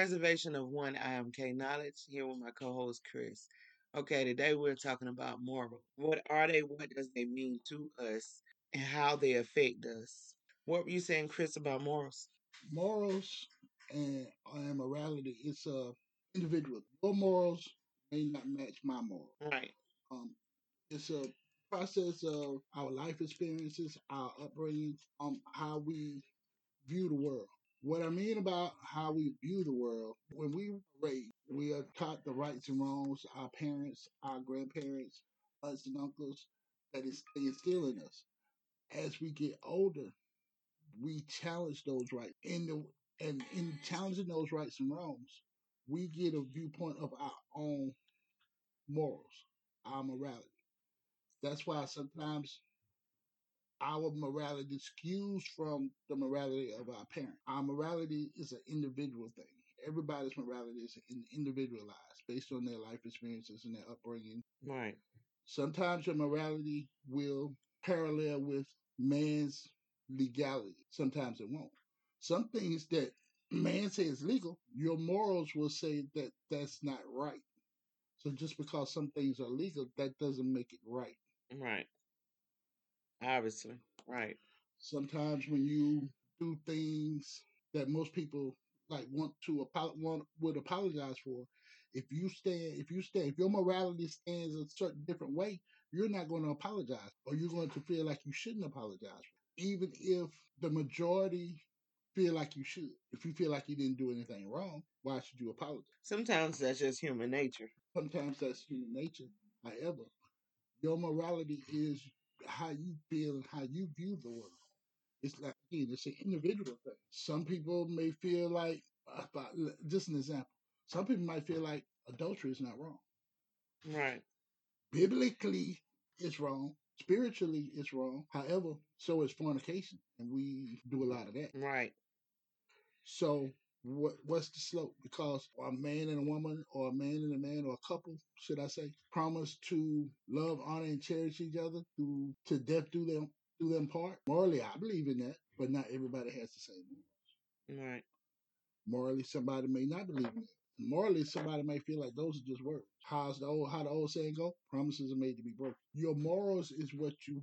Preservation of one I am K Knowledge here with my co-host Chris. Okay, today we're talking about moral. What are they? What does they mean to us? And how they affect us? What were you saying, Chris, about morals? Morals and, and morality, it's a individual. Your morals may not match my morals. Right. Um, it's a process of our life experiences, our upbringing, um, how we view the world. What I mean about how we view the world, when we raised, we are taught the rights and wrongs, our parents, our grandparents, aunts and uncles, that is they instill in us. As we get older, we challenge those rights. In the and in challenging those rights and wrongs, we get a viewpoint of our own morals, our morality. That's why sometimes our morality skews from the morality of our parent. Our morality is an individual thing. Everybody's morality is individualized based on their life experiences and their upbringing. Right. Sometimes your morality will parallel with man's legality. Sometimes it won't. Some things that man says is legal, your morals will say that that's not right. So just because some things are legal, that doesn't make it right. Right. Obviously. Right. Sometimes when you do things that most people like want to want would apologize for, if you stand, if you stand, if your morality stands a certain different way, you're not going to apologize, or you're going to feel like you shouldn't apologize, even if the majority feel like you should. If you feel like you didn't do anything wrong, why should you apologize? Sometimes that's just human nature. Sometimes that's human nature. However, your morality is how you feel and how you view the world. It's like again, it's an individual thing. Some people may feel like, uh, about, just an example. Some people might feel like adultery is not wrong. Right. Biblically, it's wrong. Spiritually, it's wrong. However, so is fornication, and we do a lot of that. Right. So what what's the slope? Because a man and a woman, or a man and a man, or a couple, should I say, promise to love, honor, and cherish each other through to death do them do them part. Morally, I believe in that, but not everybody has the same morals. Right. Morally, somebody may not believe in it. Morally, somebody may feel like those are just words. How's the old how the old saying go? Promises are made to be broken. Your morals is what you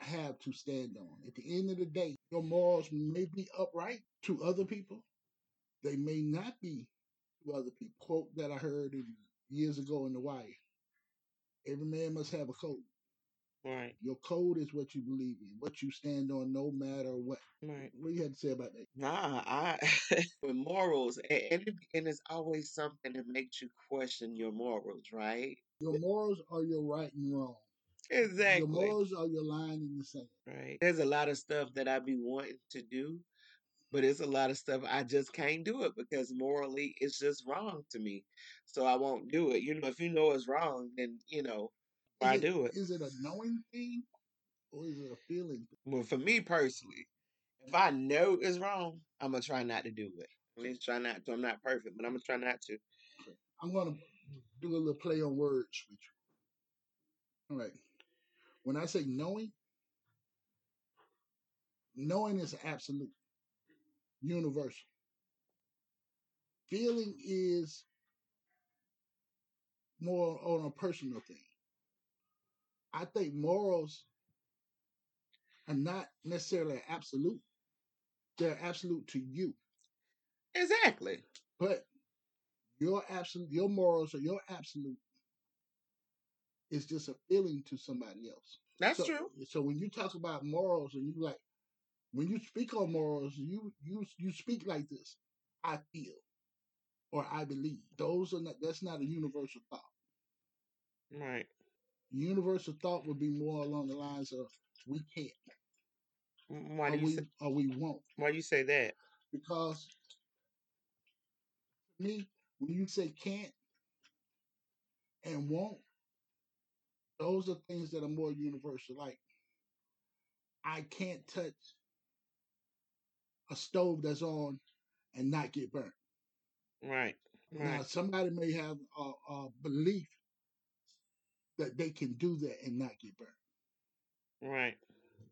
have to stand on. At the end of the day, your morals may be upright to other people. They may not be to other people. Quote that I heard in, years ago in the wire. Every man must have a code. Right. Your code is what you believe in, what you stand on, no matter what. Right. What do you have to say about that? Nah, I with morals, and, and, it, and it's always something that makes you question your morals, right? Your morals are your right and wrong. Exactly. Your morals are your line in the sand. Right. There's a lot of stuff that I be wanting to do, but it's a lot of stuff I just can't do it because morally it's just wrong to me. So I won't do it. You know, if you know it's wrong, then you know why it, do it. is it a knowing thing or is it a feeling thing? Well, for me personally, if I know it's wrong, I'm gonna try not to do it. At least try not to. I'm not perfect, but I'm gonna try not to. I'm going to do a little play on words with you. All right. When I say knowing, knowing is absolute, universal. Feeling is more on a personal thing. I think morals are not necessarily absolute. They're absolute to you. Exactly. But your absolute your morals or your absolute is just a feeling to somebody else. That's so, true. So when you talk about morals and you like when you speak on morals, you you you speak like this. I feel or I believe. Those are not that's not a universal thought. Right. Universal thought would be more along the lines of we can't Why or do you we say, or we won't. why do you say that? Because to me, when you say can't and won't, those are things that are more universal. Like I can't touch a stove that's on and not get burnt. Right. Now, Right. somebody may have a, a belief that they can do that and not get burnt. Right.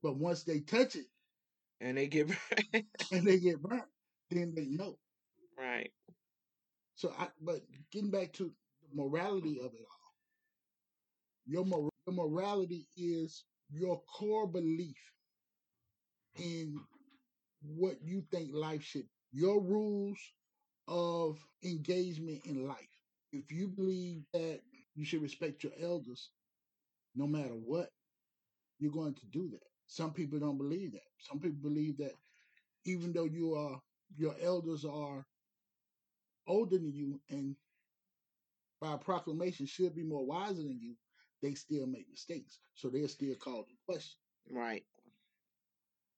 But once they touch it And they get burnt. and they get burnt, then they know. Right. So I but getting back to the morality of it all, your mor- your morality is your core belief in what you think life should your rules of engagement in life. If you believe that you should respect your elders no matter what, you're going to do that. Some people don't believe that. Some people believe that even though you are your elders are older than you and by proclamation should be more wiser than you, they still make mistakes. So they're still called in question. Right.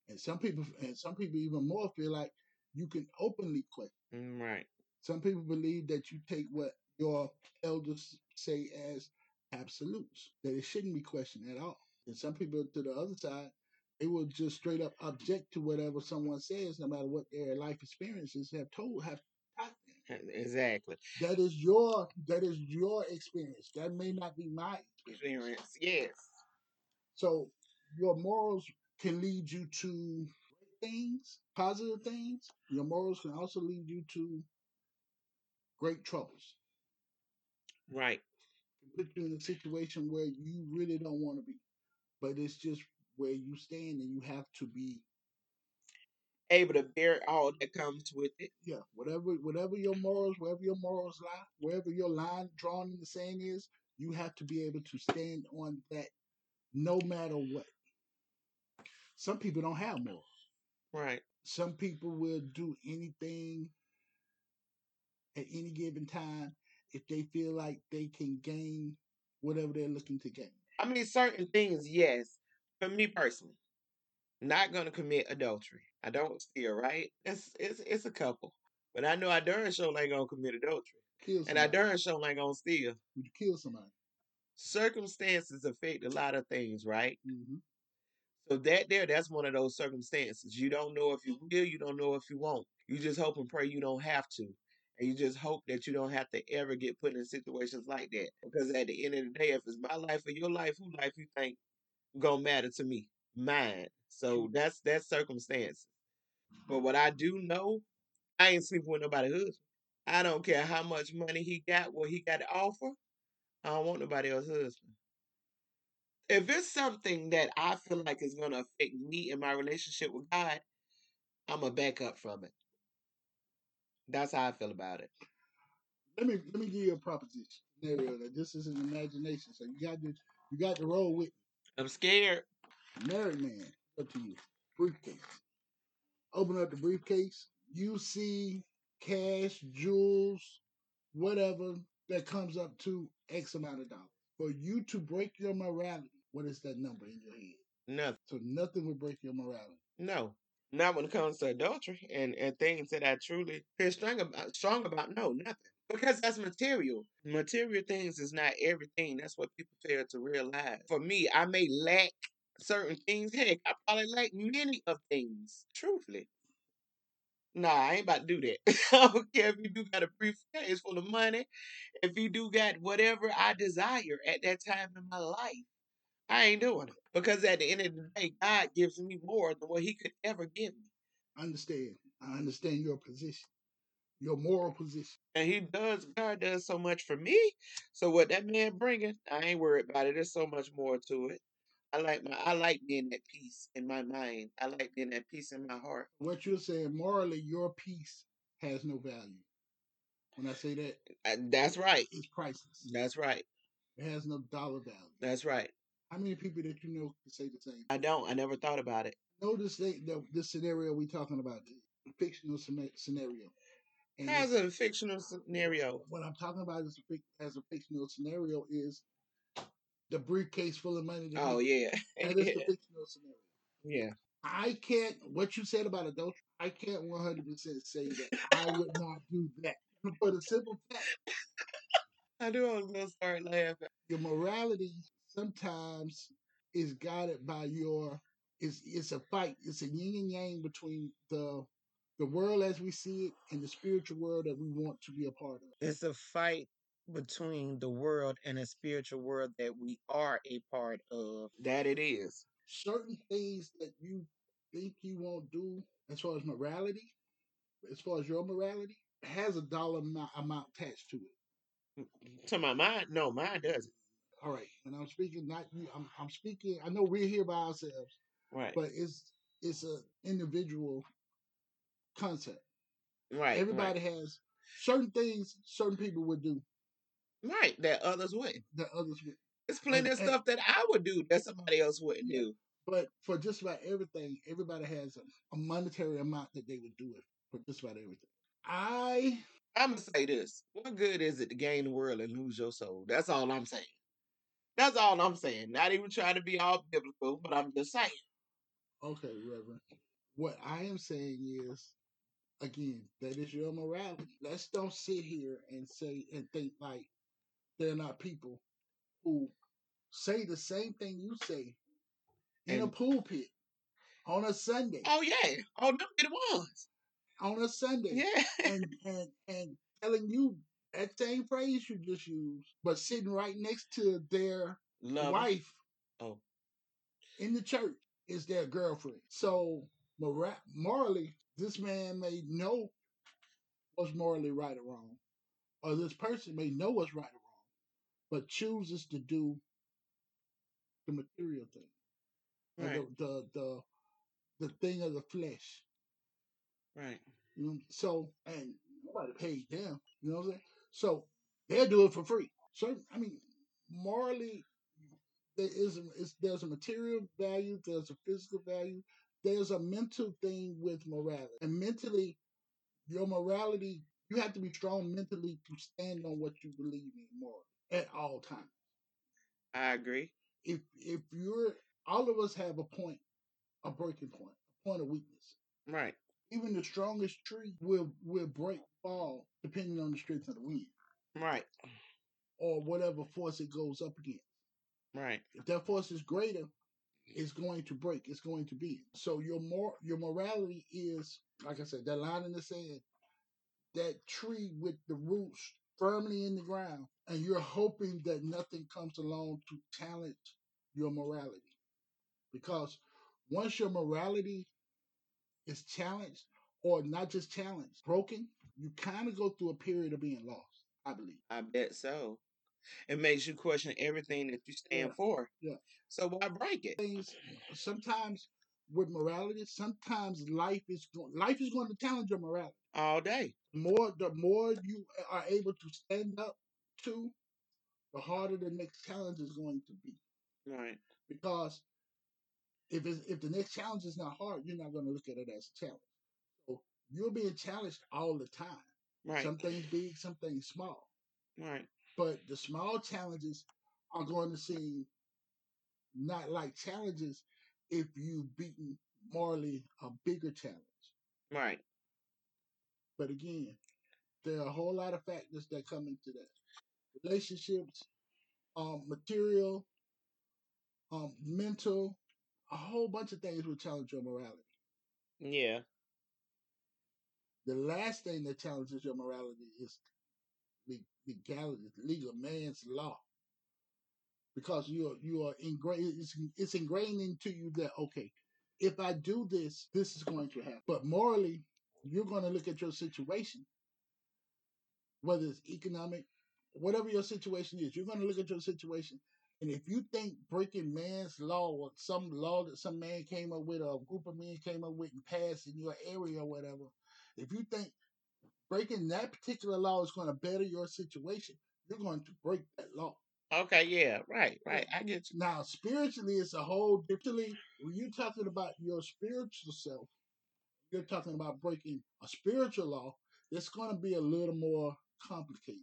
And some people and some people even more feel like you can openly question. Mm, Right. Some people believe that you take what your elders say as absolutes, that it shouldn't be questioned at all. And some people to the other side, they will just straight up object to whatever someone says, no matter what their life experiences have told have taught them. Exactly. That is your that is your experience. That may not be my experience. Experience. Yes. So your morals can lead you to great things, positive things. Your morals can also lead you to great troubles. Right. Put you in a situation where you really don't want to be. But it's just where you stand and you have to be Able to bear all that comes with it. yeah, whatever whatever your morals, wherever your morals lie, wherever your line drawn in the sand is, you have to be able to stand on that no matter what. Some people don't have morals. Right. Some people will do anything at any given time if they feel like they can gain whatever they're looking to gain. I mean, certain things, yes. For me personally, not gonna commit adultery. I don't steal, right? It's it's it's a couple, but I know I darn sure ain't gonna commit adultery, Kill and I darn sure ain't gonna steal. Would you kill somebody? Circumstances affect a lot of things, right? hmm So that there, that's one of those circumstances. You don't know if you mm-hmm. will, you don't know if you won't. You just hope and pray you don't have to. And you just hope that you don't have to ever get put in situations like that. Because at the end of the day, if it's my life or your life, who life you think gonna matter to me? Mine. So mm-hmm. that's that's circumstances. But what I do know, I ain't sleeping with nobody husband. I don't care how much money he got, what he got to offer. I don't want nobody else's husband. If it's something that I feel like is gonna affect me and my relationship with God, I'm gonna back up from it. That's how I feel about it. Let me let me give you a proposition scenario that this is an imagination, so you got to you got to roll with Me. I'm scared. married man. Up to you. Briefcase. Open up the briefcase. You see cash, jewels, whatever that comes up to X amount of dollars. For you to break your morality, what is that number in your head? Nothing. So nothing would break your morality. No. Not when it comes to adultery and, and things that I truly feel strong about strong about. No, nothing. Because that's material. Material things is not everything. That's what people fail to realize. For me, I may lack certain things. Heck, I probably lack many of things. Truthfully. Nah, I ain't about to do that. I don't care if you do got a briefcase full of money. If you do got whatever I desire at that time in my life, I ain't doing it. Because at the end of the day, God gives me more than what He could ever give me. I Understand. I understand your position, your moral position. And He does, God does so much for me. So what that man bringing, I ain't worried about it. There's so much more to it. I like my, I like being at peace in my mind. I like being at peace in my heart. What you're saying, morally, your peace has no value. When I say that, Uh, That's right. it's priceless. That's right. It has no dollar value. That's right. How many people that you know can say the same? I don't. I never thought about it. Notice that the, this scenario we talking about, the fictional scenario. And How's a fictional scenario? what I'm talking about is a, as a fictional scenario is the briefcase full of money. Oh yeah, That is the fictional scenario. yeah. I can't. What you said about adultery, I can't 100 percent say that I would not do that for the simple fact I do gonna start laughing. your morality sometimes is guided by your. It's it's a fight. It's a yin and yang between the the world as we see it and the spiritual world that we want to be a part of. It's a fight between the world and a spiritual world that we are a part of. That it is. Certain things that you think you won't do as far as morality, as far as your morality, has a dollar amount, amount attached to it. To my mind, no, mine doesn't. All right, and I'm speaking not you. I'm, I'm speaking. I know we're here by ourselves, Right. but it's it's a individual concept. right. Everybody has certain things certain people would do Right. right. That others wouldn't. that others would. There's plenty And- of and- stuff that I would do that somebody else wouldn't Yeah. do. But for just about everything, everybody has a, a monetary amount that they would do it for just about everything. I I'm gonna say this: What good is it to gain the world and lose your soul? That's all I'm saying. That's all I'm saying. Not even trying to be all biblical, but I'm just saying. okay, Reverend. What I am saying is, again, that is your morality. Let's don't sit here and say and think like they're not people who say the same thing you say in a And- pulpit on a Sunday. Oh yeah. Oh, no, it was. On a Sunday. Yeah. and and and telling you that same phrase you just used, but sitting right next to their Love. wife Oh. in the church is their girlfriend. So mora- morally, this man may know what's morally right or wrong, or this person may know what's right or wrong, but chooses to do the material thing, Right. the, the the the thing of the flesh. Right. You know, so and nobody paid them. You know what I'm saying? So they'll do it for free. So I mean, morally, there is there's a material value, there's a physical value, there's a mental thing with morality, and mentally, your morality, you have to be strong mentally to stand on what you believe in morally at all times. I agree. If if you're, all of us have a point, a breaking point, a point of weakness Right. even the strongest tree will will break fall depending on the strength of the wind Right. or whatever force it goes up against. Right. If that force is greater, it's going to break. It's going to be. So your more your morality is like I said, that line in the sand, that tree with the roots firmly in the ground, and you're hoping that nothing comes along to challenge your morality. Because once your morality is challenged, or not just challenged, broken, you kind of go through a period of being lost, I believe. I bet so. It makes you question everything that you stand Yeah. for. Yeah. So why break it? Things sometimes with morality, sometimes life is going life is going to challenge your morality. All day. More the more you are able to stand up to, the harder the next challenge is going to be. Right. Because if it's, if the next challenge is not hard, you're not going to look at it as a challenge. You're being challenged all the time. Right. Some things big, some things small. Right. But the small challenges are going to seem not like challenges if you've beaten morally a bigger challenge. Right. But again, there are a whole lot of factors that come into that. Relationships, um, material, um, mental, a whole bunch of things will challenge your morality. Yeah. The last thing that challenges your morality is le- legality, legal man's law. Because you are you are ingrained it's ingrained into you that okay, if I do this, this is going to happen. But morally, you're going to look at your situation, whether it's economic, whatever your situation is, you're going to look at your situation. And if you think breaking man's law or some law that some man came up with or a group of men came up with and passed in your area or whatever, if you think breaking that particular law is going to better your situation, you're going to break that law. Okay. Yeah. Right. Right. I get you. Now, spiritually, it's a whole differently. When you're talking about your spiritual self, you're talking about breaking a spiritual law. It's going to be a little more complicated.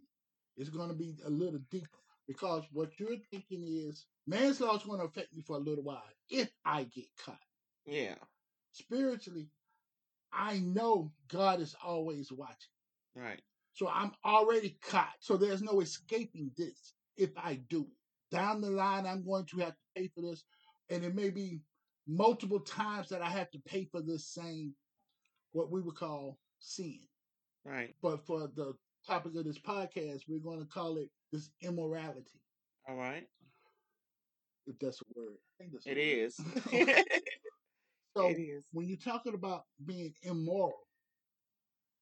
It's going to be a little deeper because what you're thinking is man's law is going to affect me for a little while if I get caught. Yeah. Spiritually, I know God is always watching. Right. So I'm already caught. So there's no escaping this if I do it. Down the line, I'm going to have to pay for this. And it may be multiple times that I have to pay for this same, what we would call sin. Right. But for the topic of this podcast, we're going to call it this immorality, All right. if that's a word. That's a It word. is. so it is. when you're talking about being immoral,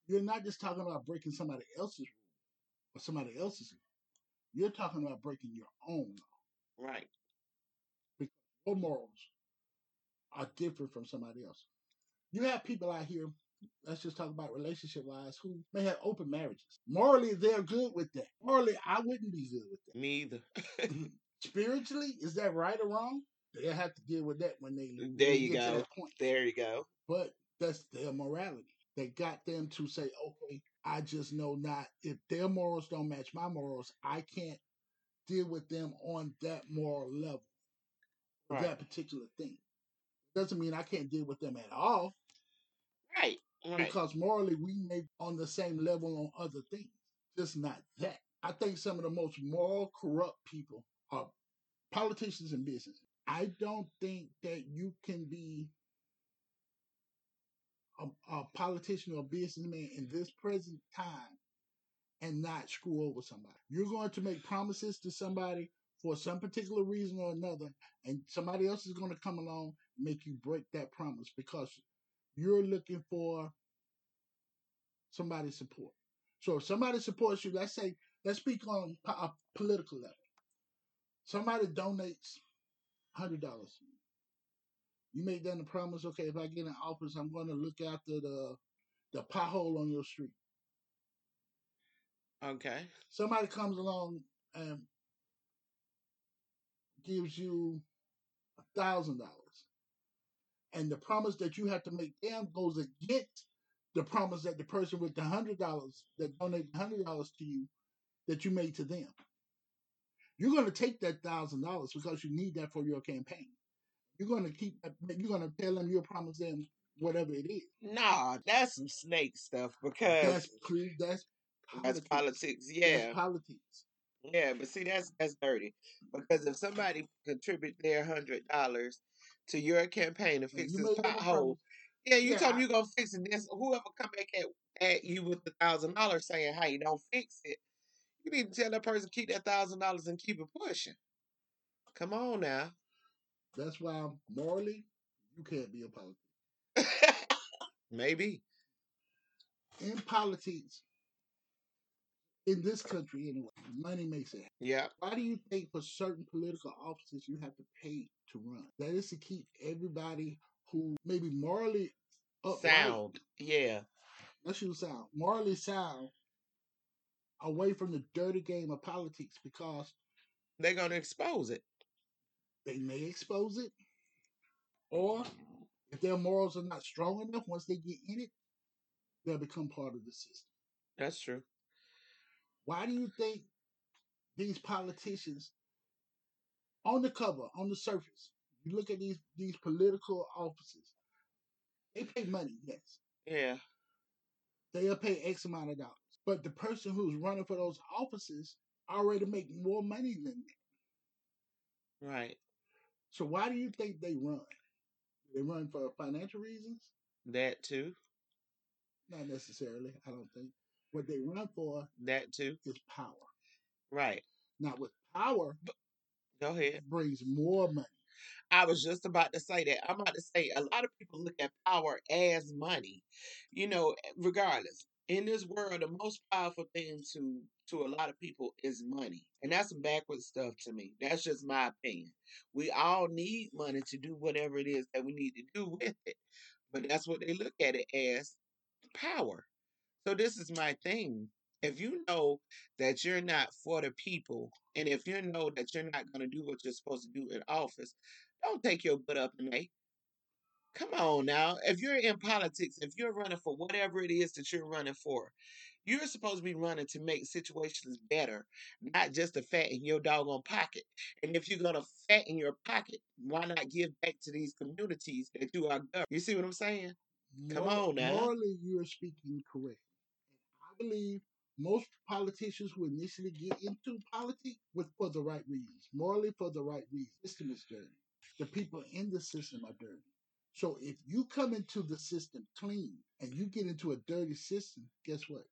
you're not just talking about breaking somebody else's rule or somebody else's law. You're talking about breaking your own law. Right. Your morals are different from somebody else. You have people out here, let's just talk about relationship wise, who may have open marriages. Morally, they're good with that. Morally, I wouldn't be good with that. Me either. Mm-hmm. Spiritually, is that right or wrong? They'll have to deal with that when they when There they you get to go. There you go. But that's their morality. That got them to say, okay, I just know not if their morals don't match my morals, I can't deal with them on that moral level, Right. that particular thing. Doesn't mean I can't deal with them at all, Right. Right. because morally we may on the same level on other things, just not that. I think some of the most moral corrupt people are politicians and business. I don't think that you can be a, a politician or businessman in this present time and not screw over somebody. You're going to make promises to somebody for some particular reason or another, and somebody else is going to come along and make you break that promise because you're looking for somebody's support. So if somebody supports you, let's say, let's speak on a uh, political level. Somebody donates hundred dollars. You make them a promise, okay, if I get in office, I'm going to look after the the pothole on your street. Okay. Somebody comes along and gives you a thousand dollars, and the promise that you have to make them goes against the promise that the person with the hundred dollars that donated hundred dollars to you that you made to them. You're going to take that thousand dollars because you need that for your campaign. You're going to keep. You're going to tell them you'll promise them whatever it is. Nah, that's some snake stuff because That's. That's that's politics. politics. That's Yeah. politics. Yeah, but see that's that's dirty. Because if somebody contribute their hundred dollars to your campaign to And fix you this a pothole, yeah, you Yeah, told them you're gonna fix it. This whoever come back at, at you with the thousand dollars saying, "Hey, don't fix it," you need to tell that person keep that thousand dollars and keep it pushing. Come on now. That's why morally, you can't be a politician. Maybe. In politics, in this country anyway, money makes it. happen. Yeah. Why do you think for certain political offices you have to pay to run? That is to keep everybody who maybe morally upright, Sound. Yeah. let's use sound, morally sound, away from the dirty game of politics because They're gonna expose it. they may expose it, or if their morals are not strong enough, once they get in it, they'll become part of the system. That's true. Why do you think these politicians, on the cover, on the surface, you look at these these political offices, they pay money, yes, Yeah. they'll pay X amount of dollars, but the person who's running for those offices already make more money than that. Right. So why do you think they run? They run for financial reasons? That too. Not necessarily. I don't think. What they run for That too. is power. Right. Now, with power Go ahead. brings more money. I was just about to say that. I'm about to say a lot of people look at power as money. You know, eh, regardless. In this world, the most powerful thing to to a lot of people is money. And that's some backwards stuff to me. That's just my opinion. We all need money to do whatever it is that we need to do with it. But that's what they look at it as power. So this is my thing. If you know that you're not for the people, and if you know that you're not going to do what you're supposed to do in office, don't take your butt up and make. Come on now. If you're in politics, if you're running for whatever it is that you're running for, you're supposed to be running to make situations better, not just to fatten your doggone pocket. And if you're gonna fatten your pocket, why not give back to these communities that you are governing? You see what I'm saying? Come Moral- on now. Morally, you are speaking correct. I believe most politicians who initially get into politics with for the right reasons, morally for the right reasons. The system is dirty. The people in the system are dirty. So if you come into the system clean and you get into a dirty system, guess what?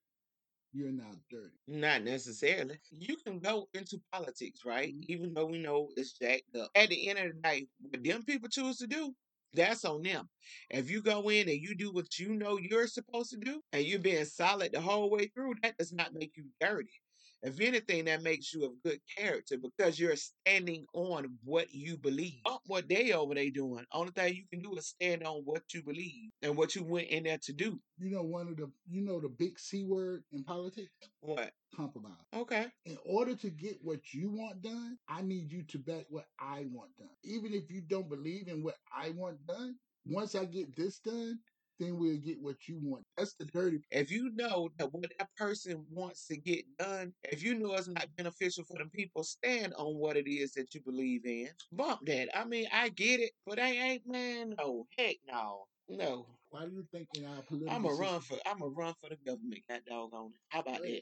You're now dirty. Not necessarily. You can go into politics, right? Mhm. Even though we know it's jacked up. At the end of the day, what them people choose to do, That's on them. If you go in and you do what you know you're supposed to do and you're being solid the whole way through, that does not make you dirty. If anything, that makes you of good character because you're standing on what you believe. Not what they over there doing. Only thing you can do is stand on what you believe and what you went in there to do. You know, one of the you know the big C word in politics? What? Compromise. Okay. In order to get what you want done, I need you to back what I want done. Even if you don't believe in what I want done, once I get this done, then we'll get what you want. That's the dirty. If you know that what that person wants to get done, if you know it's not beneficial for the people, stand on what it is that you believe in. Bump that. I mean, I get it, but I ain't man. No, heck no. No. Why do you think in our political I'm a run system, for I'm a run for the government. That doggone it. How about that?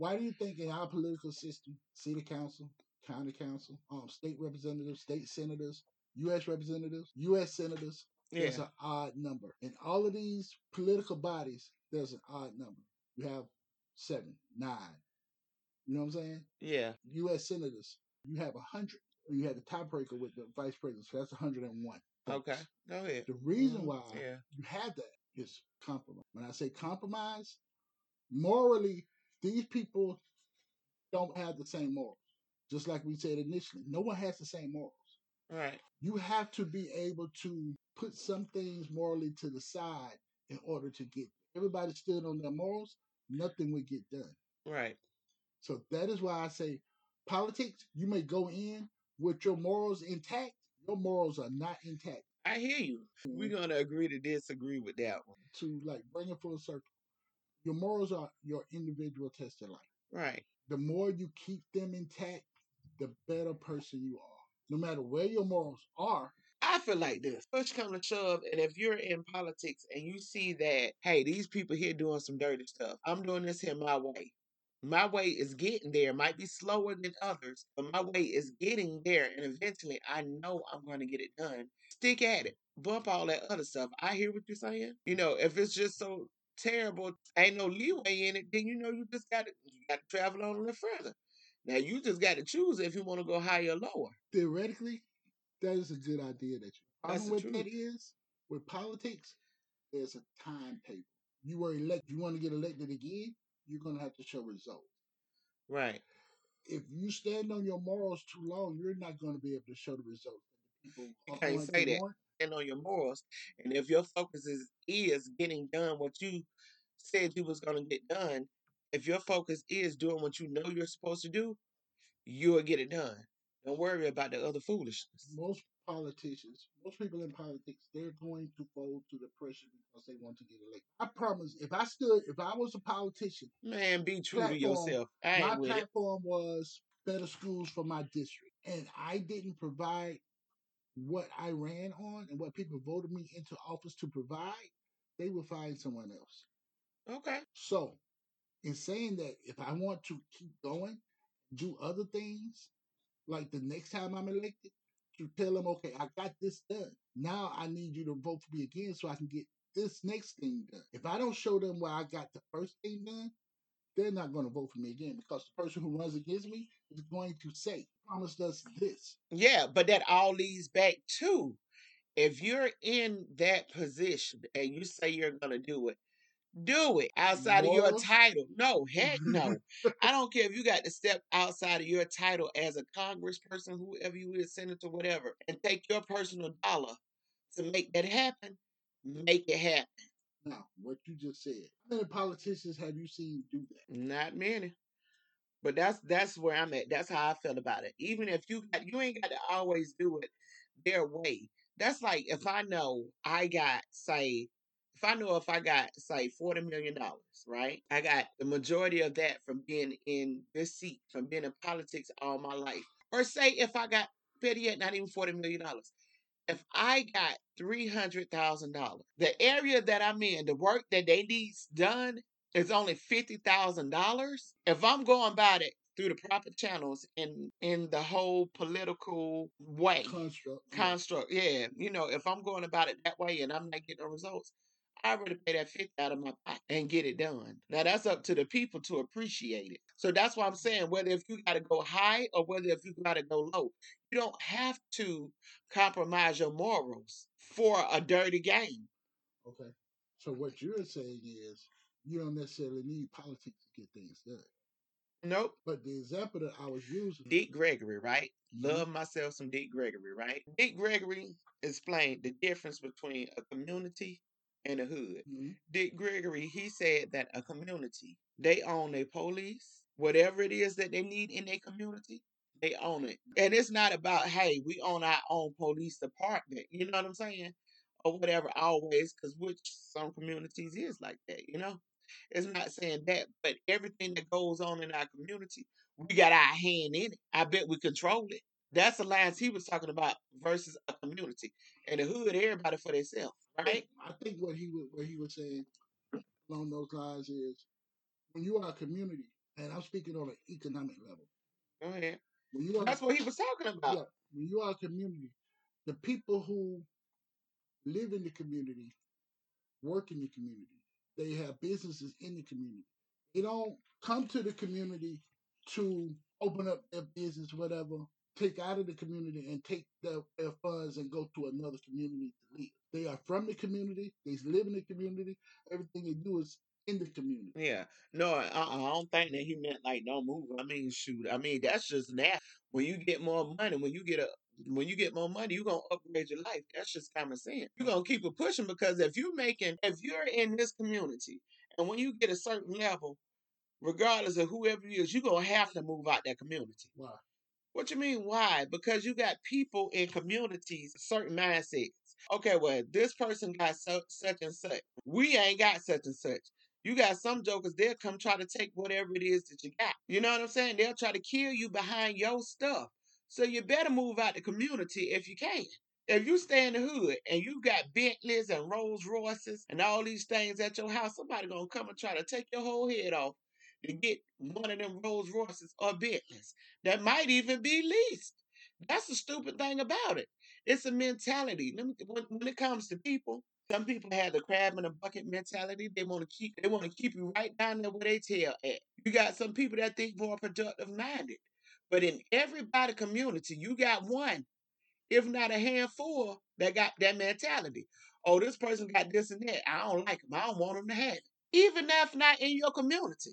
why do you think in our political system, city council, county council, um, state representatives, state senators, U.S. representatives, U.S. senators, there's Yeah. an odd number. In all of these political bodies, there's an odd number. You have seven, nine. You know what I'm saying? Yeah. U.S. senators, you have a hundred. You have the tiebreaker with the vice president, so that's 101. Okay. Go ahead. The reason Mhm. why Yeah. you have that is compromise. When I say compromise, morally, these people don't have the same morals. Just like we said initially, no one has the same morals. Right. You have to be able to put some things morally to the side in order to get. Everybody stood on their morals, nothing would get done. Right. So that is why I say politics, you may go in with your morals intact. Your morals are not intact. I hear you. We're gonna agree to disagree with that one. To like bring it full circle, your morals are your individual test of life. Right. The more you keep them intact, the better person you are. No matter where your morals are, I feel like this. Push come to shove, and if you're in politics and you see that, hey, these people here doing some dirty stuff, I'm doing this here my way. My way is getting there. Might be slower than others, but my way is getting there, and eventually I know I'm going to get it done. Stick at it. Bump all that other stuff. I hear what you're saying. You know, if it's just so terrible, ain't no leeway in it, then you know you just got to got to travel on a little further. Now you just got to choose if you want to go higher or lower. theoretically, that is a good idea that you. That's Problem with truth. that is with politics, there's a timetable. You were elected. You want to get elected again, you're gonna have to show results. Right. If you stand on your morals too long, you're not going to be able to show the results that the people You can't say that. want. stand on your morals. And if your focus is is getting done what you said you was gonna get done, if your focus is doing what you know you're supposed to do, you'll get it done. Don't worry about the other foolishness. Most politicians, most people in politics, they're going to fold to the pressure because they want to get elected. I promise, if I stood, if I was a politician, Man, be true to yourself. My with it. platform was better schools for my district, and I didn't provide what I ran on and what people voted me into office to provide, they will find someone else. Okay. So, in saying that, if I want to keep going, do other things, like the next time I'm elected, to tell them, okay, I got this done. Now I need you to vote for me again so I can get this next thing done. If I don't show them where I got the first thing done, they're not going to vote for me again because the person who runs against me is going to say, promised us this. Yeah, but that all leads back to if you're in that position and you say you're gonna do it, do it outside of your title. No, heck no. I don't care if you got to step outside of your title as a congressperson, whoever you is, senator, whatever, and take your personal dollar to make that happen. Make it happen. Now, what you just said. How many politicians have you seen do that? Not many. But that's that's where I'm at. That's how I feel about it. Even if you got you ain't got to always do it their way. That's like if I know I got say if I know if I got say forty million dollars, right? I got the majority of that from being in this seat, from being in politics all my life. Or say if I got better yet, not even forty million dollars. If I got three hundred thousand dollars, the area that I'm in, the work that they need done is only fifty thousand dollars. If I'm going about it through the proper channels in in the whole political way Construct. yeah. construct, yeah, you know, if I'm going about it that way and I'm not getting the results, I already pay that 50 out of my pocket and get it done. Now that's up to the people to appreciate it. So that's why I'm saying whether if you gotta go high or whether if you gotta go low, you don't have to compromise your morals for a dirty game. Okay. So what you're saying is you don't necessarily need politics to get things done. Nope. But the example that I was using, Dick Gregory, right? Mhm. Love myself some Dick Gregory, right? Dick Gregory explained the difference between a community and a hood. Mhm. Dick Gregory, he said that a community, they own their police, whatever it is that they need in their community, they own it. And it's not about, hey, we own our own police department, you know what I'm saying? Or whatever, always, because which some communities is like that, you know? It's not saying that, but everything that goes on in our community, we got our hand in it. I bet we control it. That's the lines he was talking about versus a community. And the hood, everybody for themselves, I right? think, I think what he was what he was saying along those lines is when you are a community, and I'm speaking on an economic level. Go ahead. When you are That's what he was talking about. yeah, when you are a community, the people who live in the community, work in the community, they have businesses in the community. They don't come to the community to open up their business, whatever, take out of the community and take their, their funds and go to another community to live. They are from the community, they live in the community, everything they do is in the community. Yeah. No, I, I don't think that he meant like don't move. I mean, shoot. I mean, that's just that. When you get more money, when you get a when you get more money, you're gonna upgrade your life. That's just common sense. You're gonna keep it pushing because if you're making if you're in this community and when you get a certain level, regardless of whoever you is, you're gonna have to move out that community. Why? What you mean? Why? Because you got people in communities, certain mindsets. Okay, well, this person got so, such and such. We ain't got such and such. You got some jokers, they'll come try to take whatever it is that you got. You know what I'm saying? They'll try to kill you behind your stuff. So you better move out the community if you can. If you stay in the hood and you got Bentleys and Rolls Royces and all these things at your house, somebody gonna come and try to take your whole head off to get one of them Rolls Royces or Bentleys that might even be leased. That's the stupid thing about it. It's a mentality. When, it comes to people, some people have the crab in a bucket mentality. They want to keep they want to keep you right down there where they tail at. You got some people that think more productive minded. But in everybody community, you got one, if not a handful, that got that mentality. Oh, this person got this and that. I don't like him. I don't want him to have it. Even if not in your community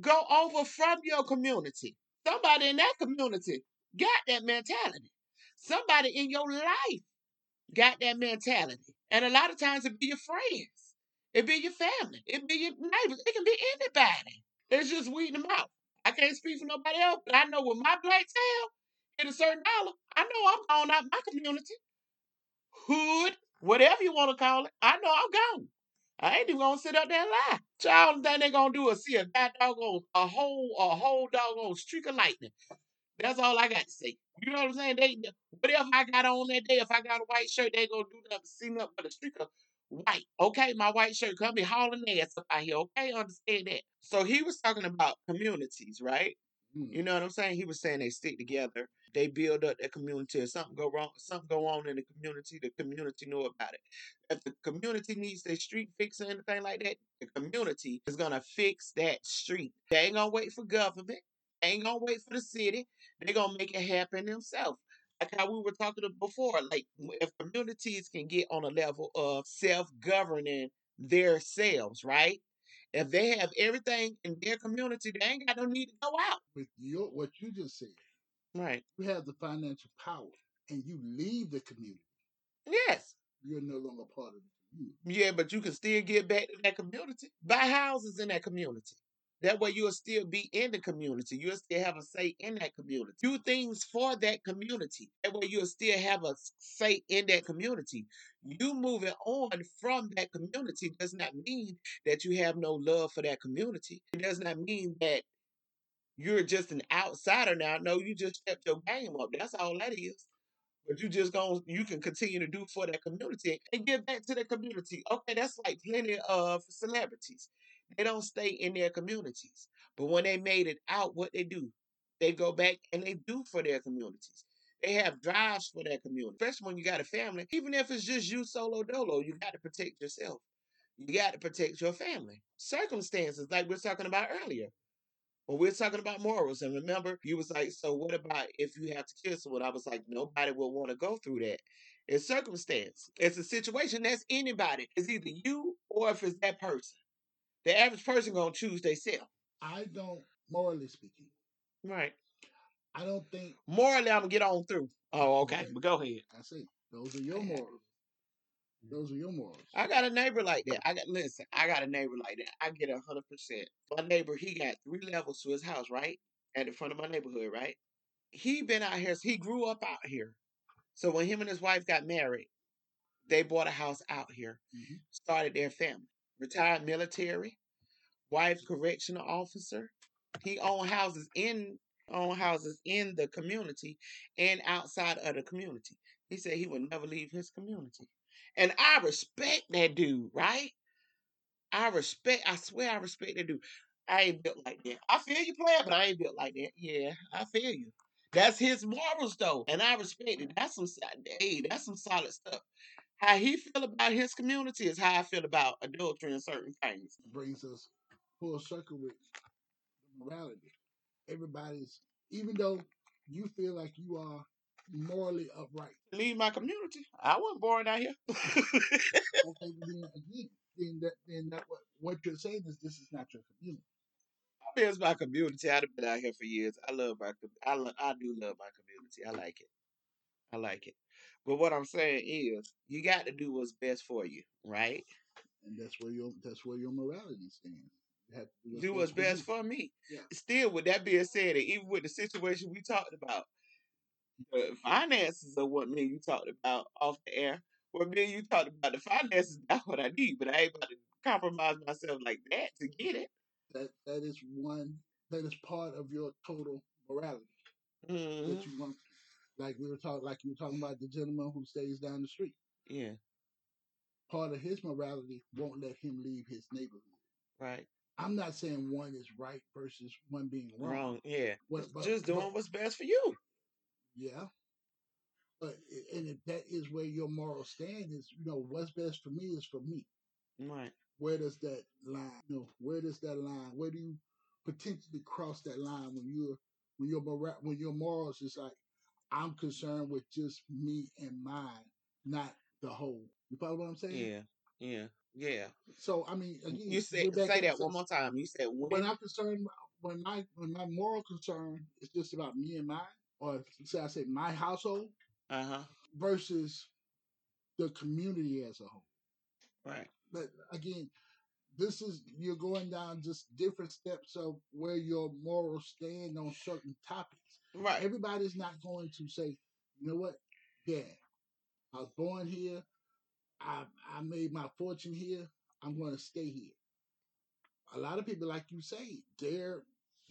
go over from your community. Somebody in that community got that mentality. Somebody in your life got that mentality. And a lot of times it be your friends. It be your family. It be your neighbors. It can be anybody. It's just weeding them out. I can't speak for nobody else, but I know with my black tail hit a certain dollar, I know I'm gone out my community. Hood, whatever you want to call it. I know I'm gone. I ain't even gonna sit up there and lie. Child, thing they gonna do is see a god doggone a whole a whole doggone streak of lightning. That's all I got to say. You know what I'm saying? They whatever I got on that day, if I got a white shirt, they gonna do nothing, see nothing but a streak of white. Okay, my white shirt come be hauling ass up out here. Okay, understand that. So he was talking about communities, right? Mm. You know what I'm saying? He was saying they stick together, they build up their community. If something go wrong, something go on in the community, the community know about it. If the community needs their street fixed or anything like that, the community is gonna fix that street. They ain't gonna wait for government. They ain't gonna wait for the city. They're gonna make it happen themselves. Like how we were talking before, like if communities can get on a level of self-governing themselves, right? If they have everything in their community, they ain't got no need to go out. With your what you just said, Right. you have the financial power and you leave the community. Yes. You're no longer part of the community. Yeah, but you can still get back to that community. Buy houses in that community. That way you'll still be in the community. You'll still have a say in that community. Do things for that community. That way you'll still have a say in that community. You moving on from that community does not mean that you have no love for that community. It does not mean that you're just an outsider now. No, you just stepped your game up. That's all that is. But you just going you can continue to do for that community and give back to the community. Okay, that's like plenty of celebrities. They don't stay in their communities. But when they made it out, what they do? They go back and they do for their communities. They have drives for their community. Especially when you got a family. Even if it's just you solo dolo, you got to protect yourself. You got to protect your family. Circumstances, like we are talking about earlier. When we are talking about morals, and remember, you was like, so what about if you have to kill someone? I was like, nobody will want to go through that. It's circumstance. It's a situation that's anybody. It's either you or if it's that person. The average person gonna choose they themselves. I don't, morally speaking, Right. I don't think Morally, I'm gonna get on through. Oh, okay. Okay. But go ahead. I see. Those are your morals. Those are your morals. I got a neighbor like that. I got listen. I got a neighbor like that. I get a hundred percent. My neighbor, he got three levels to his house, right at the front of my neighborhood, right. He been out here. He grew up out here. So when him and his wife got married, they bought a house out here. Mhm. Started their family. Retired military. Wife correctional officer. He owned houses in own houses in the community and outside of the community. He said he would never leave his community. And I respect that dude, right? I respect, I swear I respect that dude. I ain't built like that. I feel you playing, but I ain't built like that. Yeah, I feel you. That's his morals though, and I respect it. That's some hey, that's some solid stuff. How he feel about his community is how I feel about adultery and certain things. brings us full circle with morality. Everybody's, even though you feel like you are morally upright, Leave my community. I wasn't born out here. okay, then again, then that then that what what you're saying is this is not your community. I mean, it's my community. I've been out here for years. I love my. I lo- I do love my community. I like it. I like it. But what I'm saying is, you got to do what's best for you, right? And that's where your that's where your morality stands. You Do what's best you. for me. Yeah. Still, with that being said, and even with the situation we talked about, the finances are what me and you talked about off the air. What me and you talked about, the finances, that's what I need. But I ain't about to compromise myself like that to get it. That that is one that is part of your total morality hmm that you want. Like we were talking, like you were talking about the gentleman who stays down the street. Yeah, Part of his morality won't let him leave his neighborhood. right. I'm not saying one is right versus one being wrong. Wrong. Yeah. What- Just- but- just doing but- what's best for you. Yeah. But and if that is where your moral stand is, you know, what's best for me is for me. Right. Where does that line, you know, where does that line, where do you potentially cross that line when you're when your mora- when your morals is like, I'm concerned with just me and mine, not the whole. You follow what I'm saying? Yeah. Yeah. Yeah. So I mean, again, You say say that one more time. You said when. when I'm concerned, when my when my moral concern is just about me and mine, or say I say my household Uh huh. versus the community as a whole. Right. But again, this is you're going down just different steps of where your morals stand on certain topics. Right. Everybody's not going to say, you know what, yeah, I was born here, I I made my fortune here, I'm going to stay here. A lot of people, like you say, they're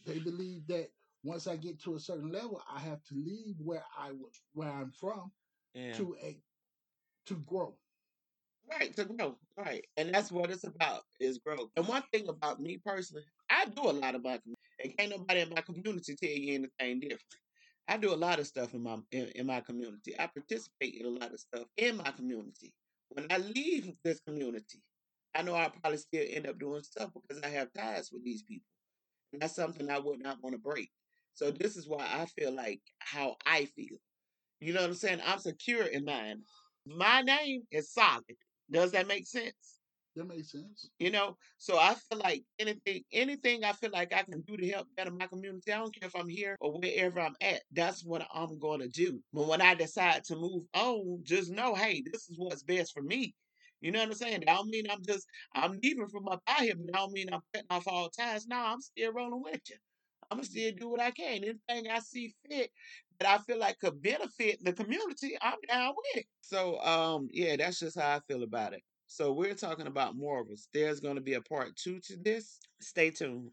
they believe that once I get to a certain level, I have to leave where I was, where I'm from Yeah. to a to grow. Right, to grow. Right. And that's what it's about is growth. And one thing about me personally, I do a lot of my community. And can't nobody in my community tell you anything different. I do a lot of stuff in my in, in my community. I participate in a lot of stuff in my community. When I leave this community, I know I'll probably still end up doing stuff because I have ties with these people. And that's something I would not want to break. So this is why I feel like how I feel. You know what I'm saying? I'm secure in mine. My name is solid. Does that make sense? That makes sense. You know, so I feel like anything, anything I feel like I can do to help better my community. I don't care if I'm here or wherever I'm at. That's what I'm going to do. But when I decide to move on, just know, hey, this is what's best for me. You know what I'm saying? I don't mean I'm just I'm leaving from up out here, but I don't mean I'm cutting off all ties. No, I'm still rolling with you. I'm gonna still do what I can. Anything I see fit that I feel like could benefit the community, I'm down with it. So um yeah, that's just how I feel about it. So we're talking about morals. There's gonna be a part two to this. Stay tuned.